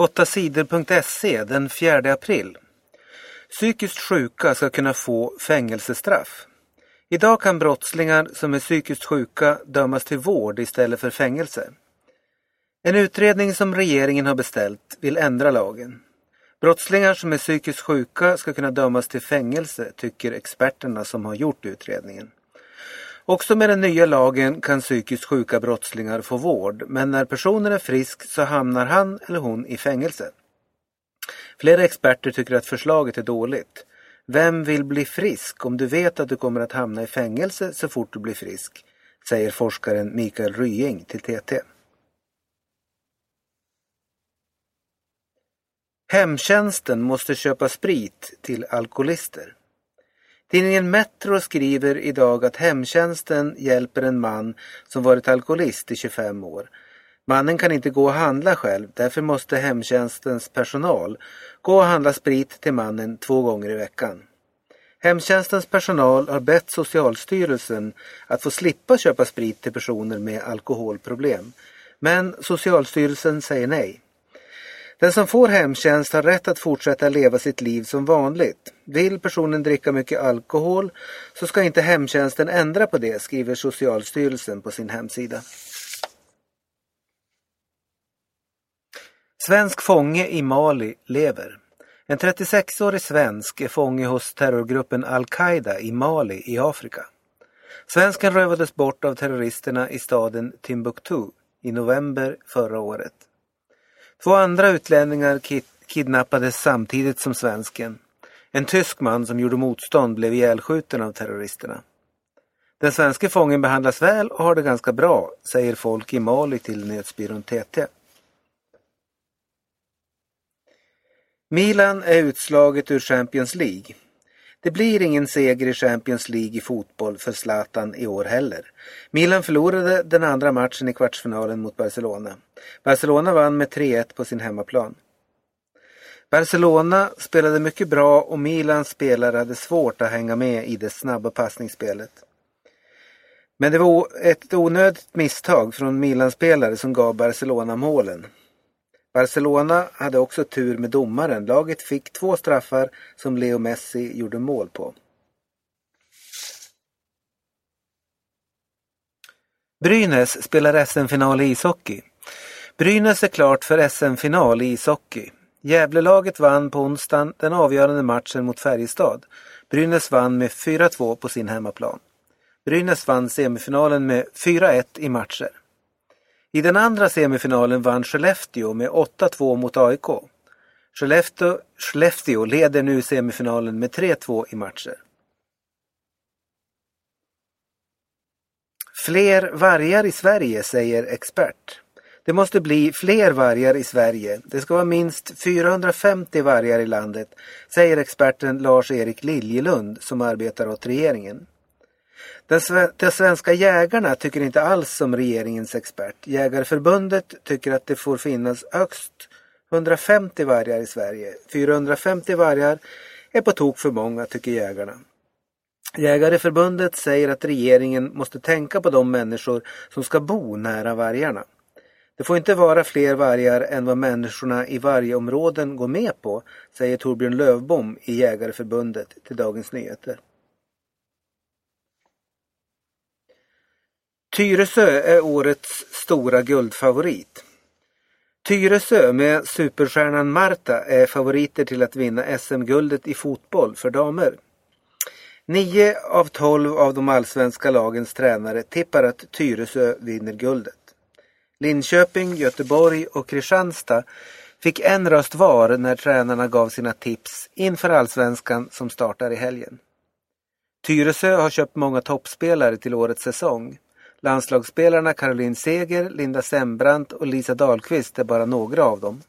8sidor.se den 4 april. Psykiskt sjuka ska kunna få fängelsestraff. Idag kan brottslingar som är psykiskt sjuka dömas till vård istället för fängelse. En utredning som regeringen har beställt vill ändra lagen. Brottslingar som är psykiskt sjuka ska kunna dömas till fängelse, tycker experterna som har gjort utredningen. Också med den nya lagen kan psykiskt sjuka brottslingar få vård, men när personen är frisk så hamnar han eller hon i fängelse. Flera experter tycker att förslaget är dåligt. Vem vill bli frisk om du vet att du kommer att hamna i fängelse så fort du blir frisk? Säger forskaren Mikael Rying till TT. Hemtjänsten måste köpa sprit till alkoholister. Tidningen Metro skriver idag att hemtjänsten hjälper en man som varit alkoholist i 25 år. Mannen kan inte gå och handla själv, därför måste hemtjänstens personal gå och handla sprit till mannen två gånger i veckan. Hemtjänstens personal har bett Socialstyrelsen att få slippa köpa sprit till personer med alkoholproblem. Men Socialstyrelsen säger nej. Den som får hemtjänst har rätt att fortsätta leva sitt liv som vanligt. Vill personen dricka mycket alkohol så ska inte hemtjänsten ändra på det, skriver Socialstyrelsen på sin hemsida. Svensk fånge i Mali lever. En 36-årig svensk är fånge hos terrorgruppen Al-Qaida i Mali i Afrika. Svensken rövades bort av terroristerna i staden Timbuktu i november förra året. Två andra utlänningar kid kidnappades samtidigt som svensken. En tysk man som gjorde motstånd blev ihjälskjuten av terroristerna. Den svenska fången behandlas väl och har det ganska bra, säger folk i Mali till nyhetsbyrån TT. Milan är utslaget ur Champions League. Det blir ingen seger i Champions League i fotboll för Zlatan i år heller. Milan förlorade den andra matchen i kvartsfinalen mot Barcelona. Barcelona vann med 3-1 på sin hemmaplan. Barcelona spelade mycket bra och Milans spelare hade svårt att hänga med i det snabba passningsspelet. Men det var ett onödigt misstag från Milans spelare som gav Barcelona målen. Barcelona hade också tur med domaren. Laget fick två straffar som Leo Messi gjorde mål på. Brynäs spelar SM-final i ishockey. Brynäs är klart för SM-final i ishockey. Gävlelaget vann på onsdagen den avgörande matchen mot Färjestad. Brynäs vann med 4-2 på sin hemmaplan. Brynäs vann semifinalen med 4-1 i matcher. I den andra semifinalen vann Skellefteå med 8-2 mot AIK. Skellefteå, Skellefteå leder nu semifinalen med 3-2 i matcher. Fler vargar i Sverige, säger expert. Det måste bli fler vargar i Sverige. Det ska vara minst 450 vargar i landet, säger experten Lars-Erik Liljelund som arbetar åt regeringen. De svenska jägarna tycker inte alls som regeringens expert. Jägarförbundet tycker att det får finnas högst 150 vargar i Sverige. 450 vargar är på tok för många tycker jägarna. Jägareförbundet säger att regeringen måste tänka på de människor som ska bo nära vargarna. Det får inte vara fler vargar än vad människorna i vargområden går med på, säger Torbjörn Lövbom i Jägareförbundet till Dagens Nyheter. Tyresö är årets stora guldfavorit. Tyresö med superstjärnan Marta är favoriter till att vinna SM-guldet i fotboll för damer. Nio av tolv av de allsvenska lagens tränare tippar att Tyresö vinner guldet. Linköping, Göteborg och Kristianstad fick en röst var när tränarna gav sina tips inför allsvenskan som startar i helgen. Tyresö har köpt många toppspelare till årets säsong. Landslagsspelarna Caroline Seger, Linda Sembrant och Lisa Dahlqvist är bara några av dem.